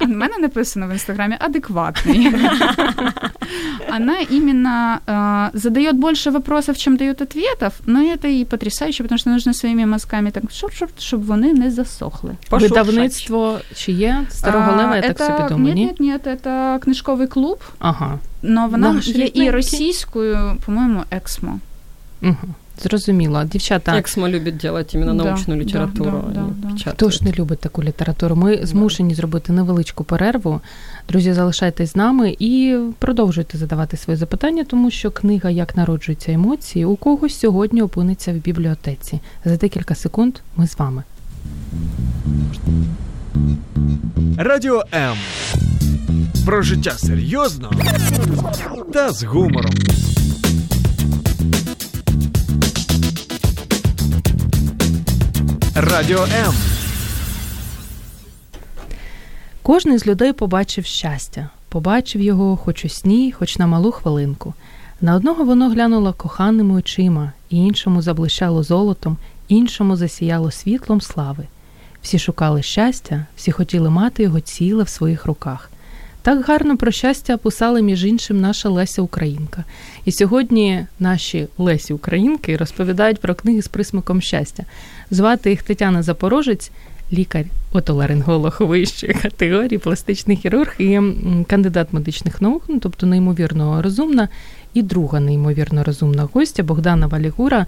у мене написано в инстаграме адекватный. Она именно э, задает больше вопросов, чем дает ответов, но это и потрясающе, потому что нужно своими мозгами так шуп-шуп, щоб вони не засохли. Пошуршать. Видавництво чи є? Старого Лева, я так это, собі думаю, ні? Нет, нет, нет, это книжковий клуб, Ага. но вона Наш є рідненький. і російською, по-моєму, Ексмо. Угу. Зрозуміло. Дівчата, Эксмо любит делать именно Да, научную да, литературу. да, да, да. Хто ж не любить таку літературу? Ми змушені зробити невеличку перерву. Друзі, залишайтесь з нами і продовжуйте задавати свої запитання, тому що книга Як народжуються емоції у когось сьогодні опиниться в бібліотеці. За декілька секунд ми з вами. Радіо М. Про життя серйозно та з гумором. Радіо М. Кожний з людей побачив щастя, побачив його хоч у сні, хоч на малу хвилинку. На одного воно глянуло коханими очима, іншому заблищало золотом, іншому засіяло світлом слави. Всі шукали щастя, всі хотіли мати його ціле в своїх руках. Так гарно про щастя писала, між іншим, наша Леся Українка. І сьогодні наші Лесі Українки розповідають про книги з присмаком щастя. Звати їх Тетяна Запорожець, лікар, отоларинголог вищої категорії, пластичний хірург і кандидат медичних наук, ну тобто неймовірно розумна, і друга неймовірно розумна гостя Богдана Валігура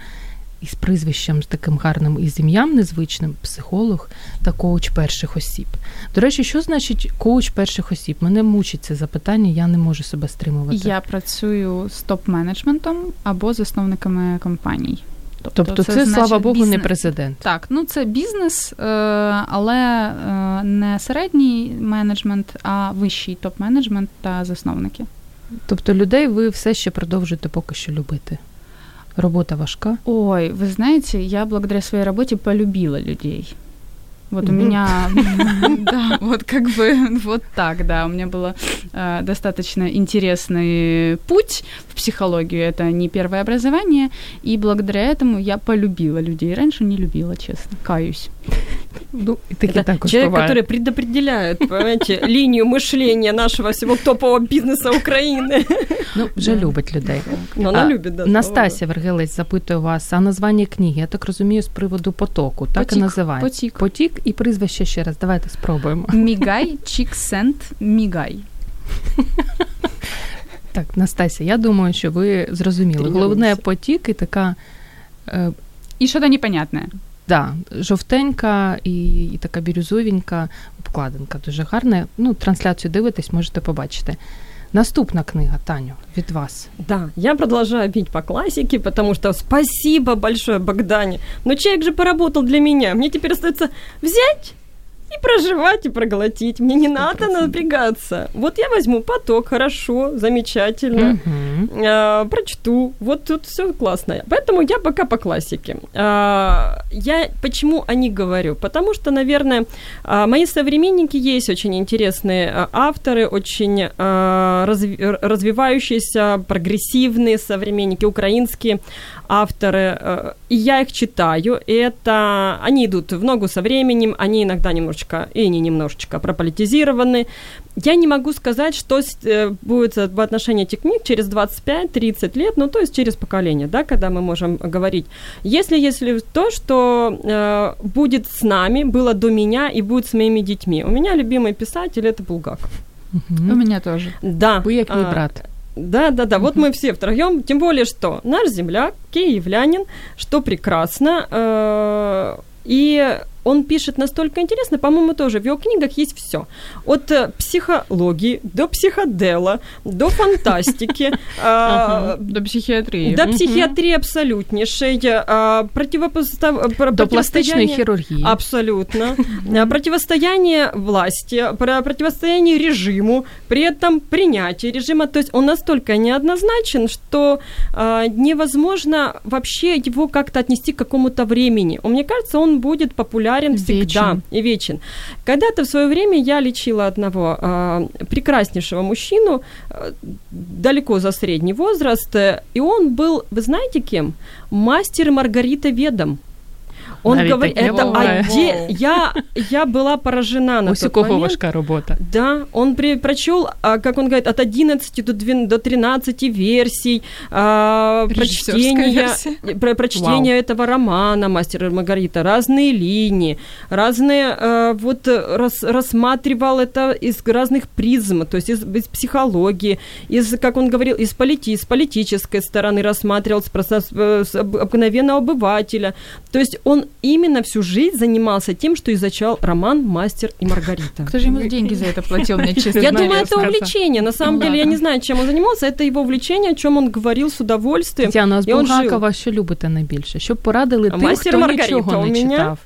із прізвищем з таким гарним і з ім'ям незвичним психолог та коуч перших осіб. До речі, що значить коуч перших осіб? Мене мучить це запитання, я не можу себе стримувати. Я працюю з топ-менеджментом або засновниками компаній. Тобто, тобто це, це слава Богу, бізнес. не президент. Так, ну це бізнес, е, але е, не середній менеджмент, а вищий топ-менеджмент та засновники. Тобто людей ви все ще продовжуєте поки що любити. Работа важка? Ой, вы знаете, я благодаря своей работе полюбила людей. Вот у меня, [LAUGHS] да, вот как бы вот так, да, у меня был э, достаточно интересный путь в психологию, это не первое образование, и благодаря этому я полюбила людей. Раньше не любила, честно, каюсь. Ну, это так человек, бывает. который предопределяет, понимаете, [LAUGHS] линию мышления нашего всего топового бизнеса Украины. [LAUGHS] Ну, вже любить людей. Ну, вона любить, да. Настасія Вергелець запитує вас, а названня книги, я так розумію, з приводу потоку, так потік, і називається. Потік. Потік і прізвище ще раз. Давайте спробуємо. [LAUGHS] Мігай Чіксент Мігай. Так, Настасія, я думаю, що ви зрозуміли. Головне потік і така. Е, і що то непонятне. Да, жовтенька і і така бірюзовенька обкладинка. Дуже гарна. Ну, трансляцію дивитесь, можете побачити. Наступна книга, Таню, від вас. Да, я продолжаю бить по классике, потому что спасибо большое Богдане. Но человек же поработал для меня. Мне теперь остается взять и проживать, и проглотить. Мне не 100%. надо напрягаться. Вот я возьму поток, хорошо, замечательно, угу. э, прочту. Вот тут все классно. Поэтому я пока по классике. Э, я почему о них говорю? Потому что, наверное, э, мои современники есть очень интересные э, авторы, очень э, разви- развивающиеся, прогрессивные современники, украинские авторы, э, и я их читаю, и это, они идут в ногу со временем, они иногда немножечко, и не немножечко прополитизированы. Я не могу сказать, что э, будет в отношении этих книг через 25-30 лет, ну, то есть через поколение, да, когда мы можем говорить. Если, если то, что э, будет с нами, было до меня и будет с моими детьми. У меня любимый писатель – это Булгаков. У меня тоже. Да. Как мой а, брат. Да, да, да. Вот мы все втроем. Тем более, что наш земляк, киевлянин, что прекрасно. Э, и он пишет настолько интересно, по-моему, тоже в его книгах есть все. От э, психологии до психодела, до фантастики. [LAUGHS] А, до психиатрии. До психиатрии абсолютнейшей. А, противопостав... До пластичной хирургии. Абсолютно. [LAUGHS] Противостояние власти, противостояние режиму, при этом принятие режима. То есть он настолько неоднозначен, что невозможно вообще его как-то отнести к какому-то времени. Мне кажется, он будет популярен популярен всегда вечен. и вечен. Когда-то в свое время я лечила одного э, прекраснейшего мужчину, э, далеко за средний возраст, э, и он был, вы знаете кем? Мастер Маргарита Ведом. Он Навіть говорит, это оде... я, я была поражена на тот момент. важка работа. Да, он при... прочел, а, как он говорит, от 11 до, 12, до 13 версий, а, прочтения, про, прочтения этого романа «Мастер и Маргарита», разные линии, разные, а, вот рас, рассматривал это из разных призм, то есть из, из психологии, из, как он говорил, из, полити, с политической стороны рассматривал, с, с, с обыкновенного обывателя. То есть он именно всю жизнь занимался тем, что изучал роман «Мастер и Маргарита». Кто же ему деньги за это платил, мне [LAUGHS] честно Я думаю, это увлечение. На самом деле, я не знаю, чем он занимался. Это его увлечение, о чем он говорил с удовольствием. Тетяна, з Булгакова що любите найбільше? Щоб порадили тим, Мастер хто Маргарита нічого не читав.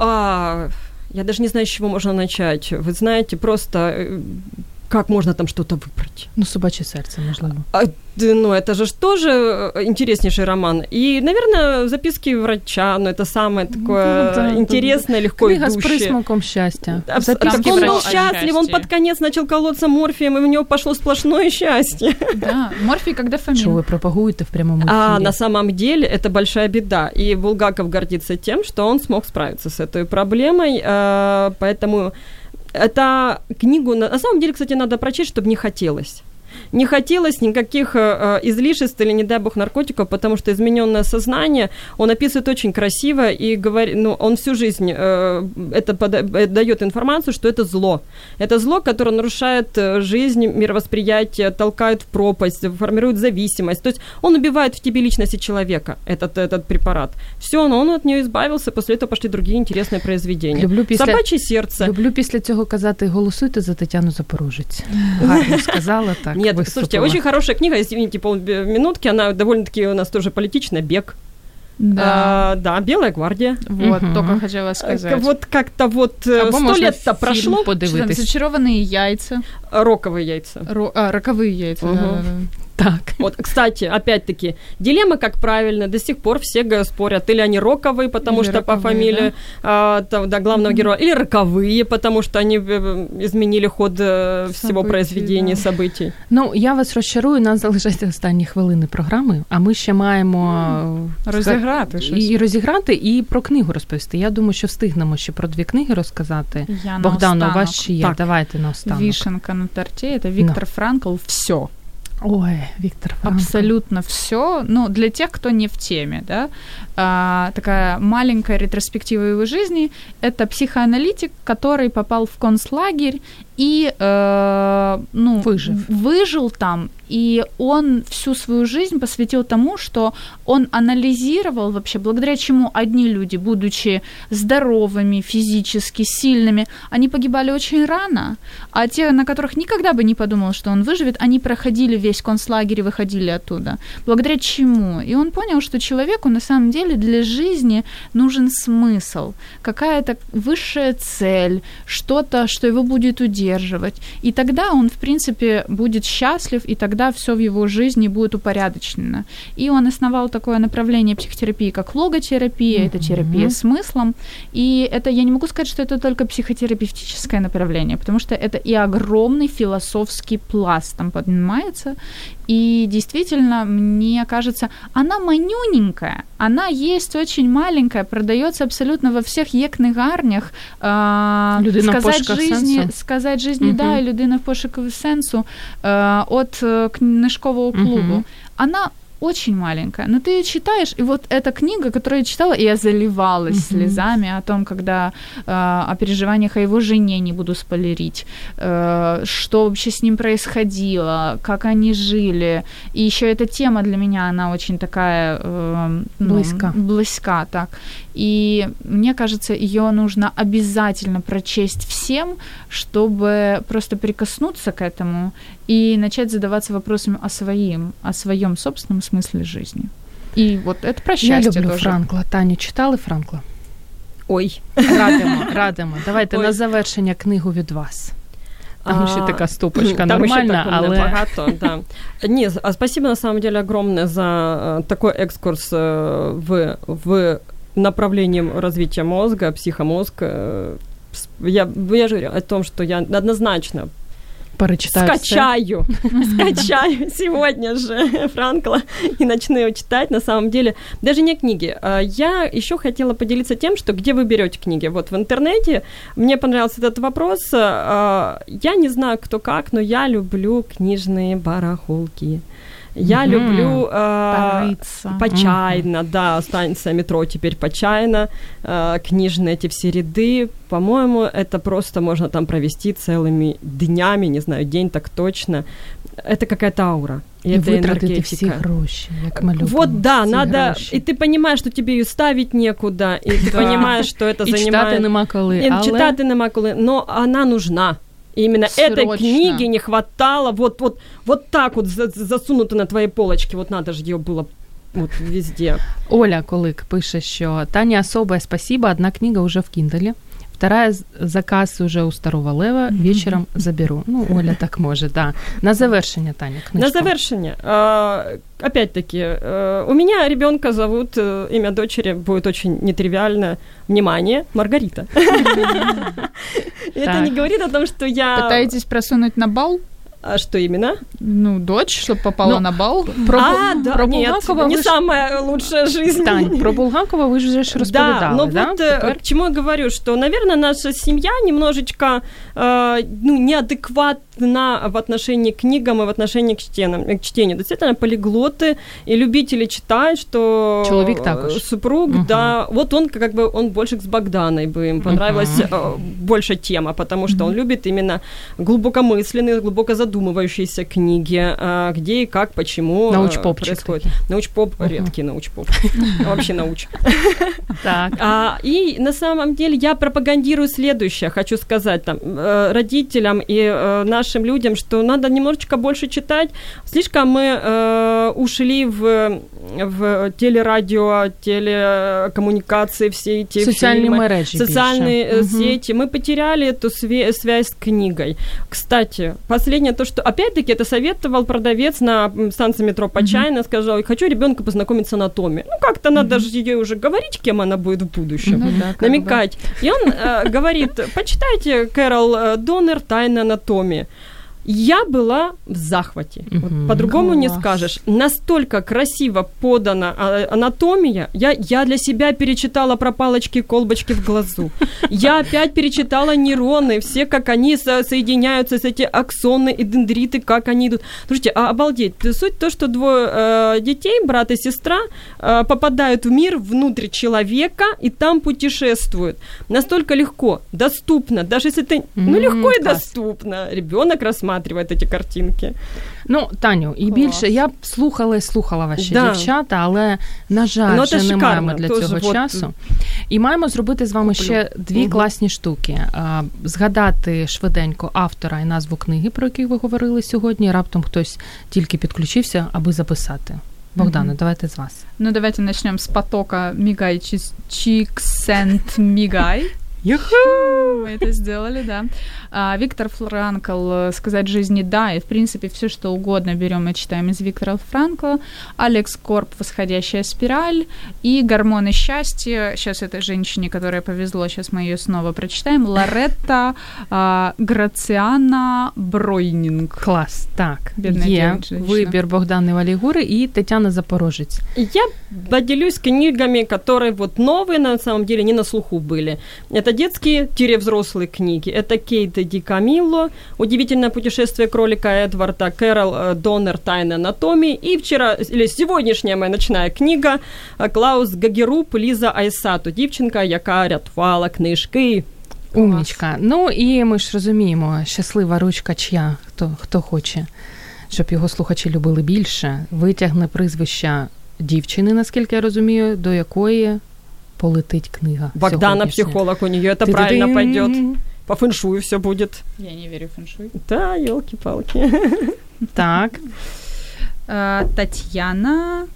А, я даже не знаю, с чего можно начать. Вы знаете, просто как можно там что-то выбрать? Ну, собачье сердце, можливо. А, ну, это же ж тоже э, интереснейший роман. И, наверное, записки врача, ну, это самое такое Ну, да, интересное, легко Книга з идущее. присмаком щастя. Абс- Записки так он врача. был врача. счастлив, он под конец начал колоться морфием, и у него пошло сплошное счастье. Да, морфий как дофамин. Що ви пропагуєте в прямому ефірі? А на самом деле это большая беда. И Булгаков гордится тем, что он смог справиться с этой проблемой. э, Поэтому эту книгу, на самом деле, кстати, надо прочесть, чтобы не хотелось. Не хотелось никаких э, э, излишеств или, не дай бог, наркотиков, потому что измененное сознание он описывает очень красиво и говорит, ну, он всю жизнь э, это пода- э, дает информацию, что это зло. Это зло, которое нарушает жизнь, мировосприятие, толкает в пропасть, формирует зависимость. То есть он убивает в тебе личности человека, этот, этот препарат. Все, но он от нее избавился, после этого пошли другие интересные произведения. Люблю після, Собачье сердце. люблю після цього казати голосуйте за Тетяну Запорожець. [LAUGHS] Гарно сказала так. Нет, виступила. слушайте, очень хорошая книга, извините, полминутки, она довольно-таки у нас тоже политичная, «Бег». Да. А, да, «Белая гвардия». Вот, Мгм. только хотела сказать. Вот как-то вот э, сто лет-то прошло, подивитись. зачарованные яйца. роковые яйца. Ро- а, роковые яйца, Мгм. да-да-да. Так. Вот, кстати, опять-таки, дилемма как правильно, до сих пор все га- спорят, или они роковые, потому Или что по роковые, фамилии а, там, да, главного героя, или роковые, потому что они э, изменили ход э, всего Событий, произведения, да. событий. Ну, я вас розчарую, нас залишаються останні хвилини програми, а ми ще маємо е, Розіграти щось. і розіграти, і про книгу розповісти. Я думаю, що встигнемо ще про дві книги розказати. Я Богдан, у наостанок. вас ще є. Так. Давайте на останок. Вишенка на торте это Виктор Франкл все. Ой, Віктор Франкл. Абсолютно все. Ну, для тех, кто не в теме, да, а, такая маленькая ретроспектива его жизни. Это психоаналитик, который попал в концлагерь и э, ну, Выжив. выжил там. И он всю свою жизнь посвятил тому, что он анализировал вообще, благодаря чему одни люди, будучи здоровыми, физически сильными, они погибали очень рано, а те, на которых никогда бы не подумал, что он выживет, они проходили весь концлагерь и выходили оттуда. Благодаря чему? И он понял, что человеку на самом деле для жизни нужен смысл, какая-то высшая цель, что-то, что его будет удерживать. И тогда он, в принципе, будет счастлив, и тогда все в его жизни будет упорядочено. И он основал такое направление психотерапии, как логотерапия, это терапия смыслом. И это, я не могу сказать, что это только психотерапевтическое направление, потому что это и огромный философский пласт там поднимается. И действительно, мне кажется, она манюненькая, она есть очень маленькая, продается абсолютно во всех є-книгарнях. А, Людина в сказать жизни, сенсу. Сказать жизни, Мгм. да, и людина в пошуку сенсу от книжкового клубу. Она очень маленькая, но ты ее читаешь, и вот эта книга, которую я читала, и я заливалась Мгм. слезами о том, когда э, о переживаниях о его жене не буду спойлерить, э, что вообще с ним происходило, как они жили. И еще эта тема для меня, она очень такая э, ну, Близка. близка, так. И мне кажется, ее нужно обязательно прочесть всем, чтобы просто прикоснуться к этому и начать задаваться вопросами о своем, о своем собственном смысле жизни. И вот это про Я счастье люблю тоже. Франкла. Таню, читали Франкла? Ой. Радимо, [LAUGHS] радимо. Давайте Ой. на завершення книгу від вас. Там А, ще така стопочка Там еще нормальна, так але багато, да. Ні, а спасибо на самом деле огромное за такой экскурс в, в направлении развития мозга, психомозг. С- Я, я же говорю о том, что я однозначно перечитаю все. скачаю, [LAUGHS] скачаю сегодня же Франкла и начну его читать. На самом деле, даже не книги. А Я еще хотела поделиться тем, что где вы берете книги. Вот в интернете мне понравился этот вопрос. А, Я не знаю, кто как, но я люблю книжные барахолки. Я Мгм. люблю а, Порыться. Почайно, да, станция метро теперь Почайно, э, книжные эти все ряды. По-моему, это просто можно там провести целыми днями, не знаю, день так точно. Это какая-то аура. И, І это витратити всі энергетика. гроші, як ми любимо. Вот да, всі надо, гроші. и ты понимаешь, что тебе ее ставить некуда, и ты Да. понимаешь, что это І читати занимает... нема коли, И але читати нема коли, но она нужна. И именно этой Срочно. книги не хватало, вот, вот, вот так вот за- засунуто на твоей полочке, вот надо же ее было вот везде. Оля Колик пише, що Таня особое спасибо, одна книга уже в Кіндалі. Вторая заказ уже у Старого Лева, вечером заберу. Ну, Оля так може, да. На завершення, Таня, книжка. На завершение. Опять-таки, э, у меня ребенка зовут, э, имя дочери будет очень нетривиальное. Внимание, Маргарита. [LAUGHS] Это не говорит о том, что я... Пытаетесь просунуть на бал? А что именно? Ну, дочь, чтобы попала ну, на бал. Про, а, да, про нет, Булгакова не ж... самая лучшая жизнь. Тань, про Булгакова вы же рассказали, да? но да? вот э, к чему я говорю, что, наверное, наша семья немножечко э, ну, неадекватна в отношении к книгам и в отношении к, чтенам, к чтению. Действительно, полиглоты и любители читать, что Человек також. супруг, угу. да, вот он как бы, он больше с Богданой бы им понравилась угу. э, больше тема, потому что угу. он любит именно глубокомысленные, глубоко задумывающиеся книги, э, где и как, почему э, происходит. Научпоп, угу. редкий научпоп, [LAUGHS] вообще науч. Так. А, и на самом деле я пропагандирую следующее, хочу сказать там э, родителям и нашим людям, что надо немножечко больше читать. Слишком мы ушли в, в телерадио, телекоммуникации, все эти социальные мережи, социальные угу. сети. Мы потеряли эту связь с книгой. Кстати, последнее то, что опять-таки это советовал продавец на станции метро Почайна, mm-hmm. сказал, хочу ребенка познакомить с анатомией. Ну, как-то mm-hmm. надо же ей уже говорить, кем она будет в будущем, mm-hmm. намекать. И он э, говорит, почитайте Кэрол э, Доннер «Тайна анатомии». Я была в захвате. Mm-hmm. Вот по-другому Класс. не скажешь. Настолько красиво подана а, анатомия. Я, я для себя перечитала про палочки колбочки в глазу. Я опять перечитала нейроны, все, как они со- соединяются, с эти аксоны и дендриты, как они идут. Слушайте, а обалдеть. Суть то, что двое э, детей, брат и сестра, э, попадают в мир внутрь человека и там путешествуют. Настолько легко, доступно. Даже если ты... Mm-hmm, ну, легко и класс. доступно. Ребенок рассматривает пересматривает эти картинки. Ну, Таню, і Клас. більше я б слухала і слухала ваші да. дівчата, але на жаль, ну, вже не маємо для Тож, цього от... часу. І маємо зробити з вами Куплю. ще дві угу. класні штуки: а, згадати швиденько автора і назву книги, про які ви говорили сьогодні. Раптом хтось тільки підключився, аби записати. Богдана, mm-hmm. давайте з вас. Ну, давайте начнем с потока Мигай Чиксент Мигай. [LAUGHS] Юху! Мы это сделали, да. А, Виктор Франкл «Сказать жизни да», и, в принципе, все что угодно берем и читаем из Виктора Франкла. Алекс Корп «Восходящая спираль» и «Гормоны счастья». Сейчас этой женщине, которая повезло, сейчас мы ее снова прочитаем. Лоретта а, Грациана Бройнинг. Класс, так. Бедная выбор Богданы Валігури и Тетяна Запорожец. Я поделюсь книгами, которые вот новые, на самом деле, не на слуху были. Это детские-взрослые книги. Это Кейт Ди Камилло, «Удивительное путешествие кролика Эдварда», Кэрол э, Доннер «Тайна анатомии» и вчера, или сегодняшняя моя ночная книга э, Клаус Гагеруб, Ліза Айсату, дівчинка, яка рятувала книжки. Умнічка. Ну і ми ж розуміємо, щаслива ручка чия, хто, хто хоче, щоб його слухачі любили більше, витягне прізвища дівчини, наскільки я розумію, до якої полетить книга. Богдана психолог у нее это правильно пойдет. По фэншую все будет. Я не верю в фэншуй. Да, елки-палки. Так. Э, Татьяна.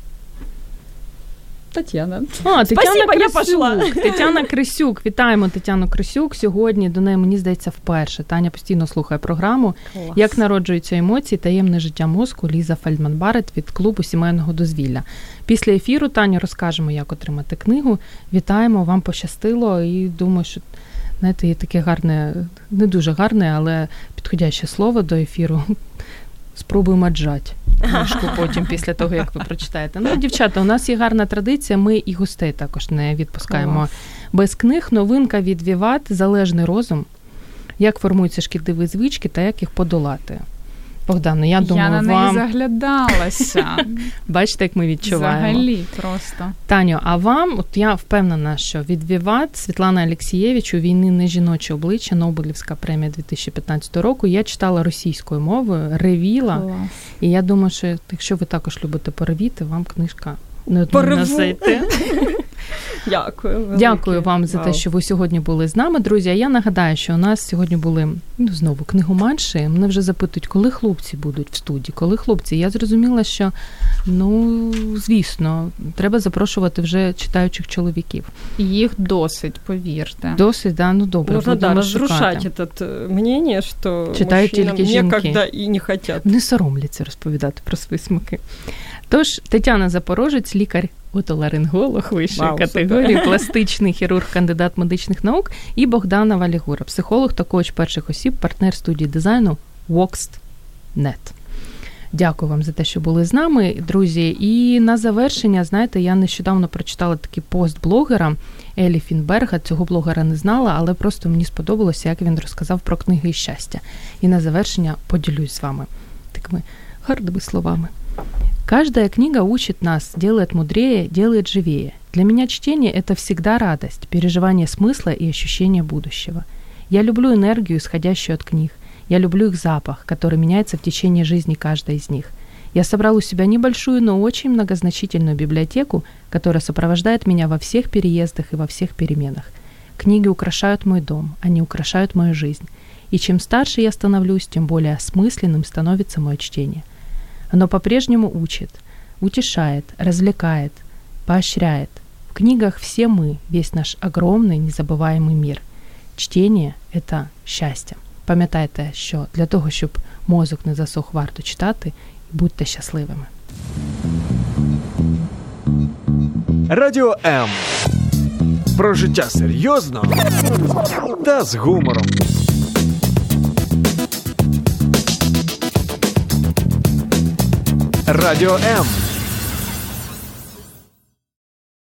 Татьяна. А, Тетяна Спасибо, Крисюк. я пошла. [LAUGHS] Тетяна Крисюк. Вітаємо Тетяну Крисюк. Сьогодні до неї, мені здається, вперше. Таня постійно слухає програму. Клас. Як народжуються емоції, таємне життя мозку Ліза Фельдман Барет від клубу сімейного дозвілля. Після ефіру Таню розкажемо, як отримати книгу. Вітаємо, вам пощастило і думаю, що знаєте, є таке гарне, не дуже гарне, але підходяще слово до ефіру. Спробуємо маджать книжку [LAUGHS] потім, після того, як ви прочитаєте. Ну, дівчата, у нас є гарна традиція, ми і гостей також не відпускаємо без книг. Новинка від Віват, залежний розум, як формуються шкідливі звички та як їх подолати. Богдане, я думаю, я на неї заглядалася. [LAUGHS] Бачите, як ми відчуваємо. Взагалі просто. Таню, а вам, от я впевнена, що від Віват Світлана Алексієвич у війни не жіноче обличчя, Нобелівська премія 2015 року. Я читала російською мовою, ревіла. Клас. І я думаю, що якщо ви також любите поревіти, вам книжка неодмінно зайти. [LAUGHS] Дякую. Дякую вам за те, що ви сьогодні були з нами, друзі. А я нагадаю, що у нас сьогодні були ну знову книгоманші. Мене вже запитують, коли хлопці будуть в студії, коли хлопці. Я зрозуміла, що ну звісно, треба запрошувати вже читаючих чоловіків. Їх досить, повірте. Досить, да, ну добре. Нужно да, розрушати это мнение, що Читають тільки жінки. і не хотять. Не соромляться розповідати про свої смаки. Тож Тетяна Запорожець, лікар отоларинголог вищої Вау, категорії, супер. пластичний хірург, кандидат медичних наук, і Богдана Валігура, психолог та коуч перших осіб, партнер студії дизайну Walkst.net. Дякую вам за те, що були з нами, друзі. І на завершення, знаєте, я нещодавно прочитала такий пост блогера Елі Фінберга. Цього блогера не знала, але просто мені сподобалося, як він розказав про книги і щастя. І на завершення поділюсь з вами такими гарними словами. Каждая книга учит нас, делает мудрее, делает живее. Для меня чтение – это всегда радость, переживание смысла и ощущение будущего. Я люблю энергию, исходящую от книг. Я люблю их запах, который меняется в течение жизни каждой из них. Я собрал у себя небольшую, но очень многозначительную библиотеку, которая сопровождает меня во всех переездах и во всех переменах. Книги украшают мой дом, они украшают мою жизнь. И чем старше я становлюсь, тем более осмысленным становится мое чтение. Оно по-прежнему учит, утешает, развлекает, поощряет. В книгах все мы, весь наш огромный, незабываемый мир. Чтение – это щастя. Пам'ятайте, що для того, щоб мозок не засох, варто читати, і будьте щасливими. Радіо М. Про життя серйозно та з гумором. Радіо М.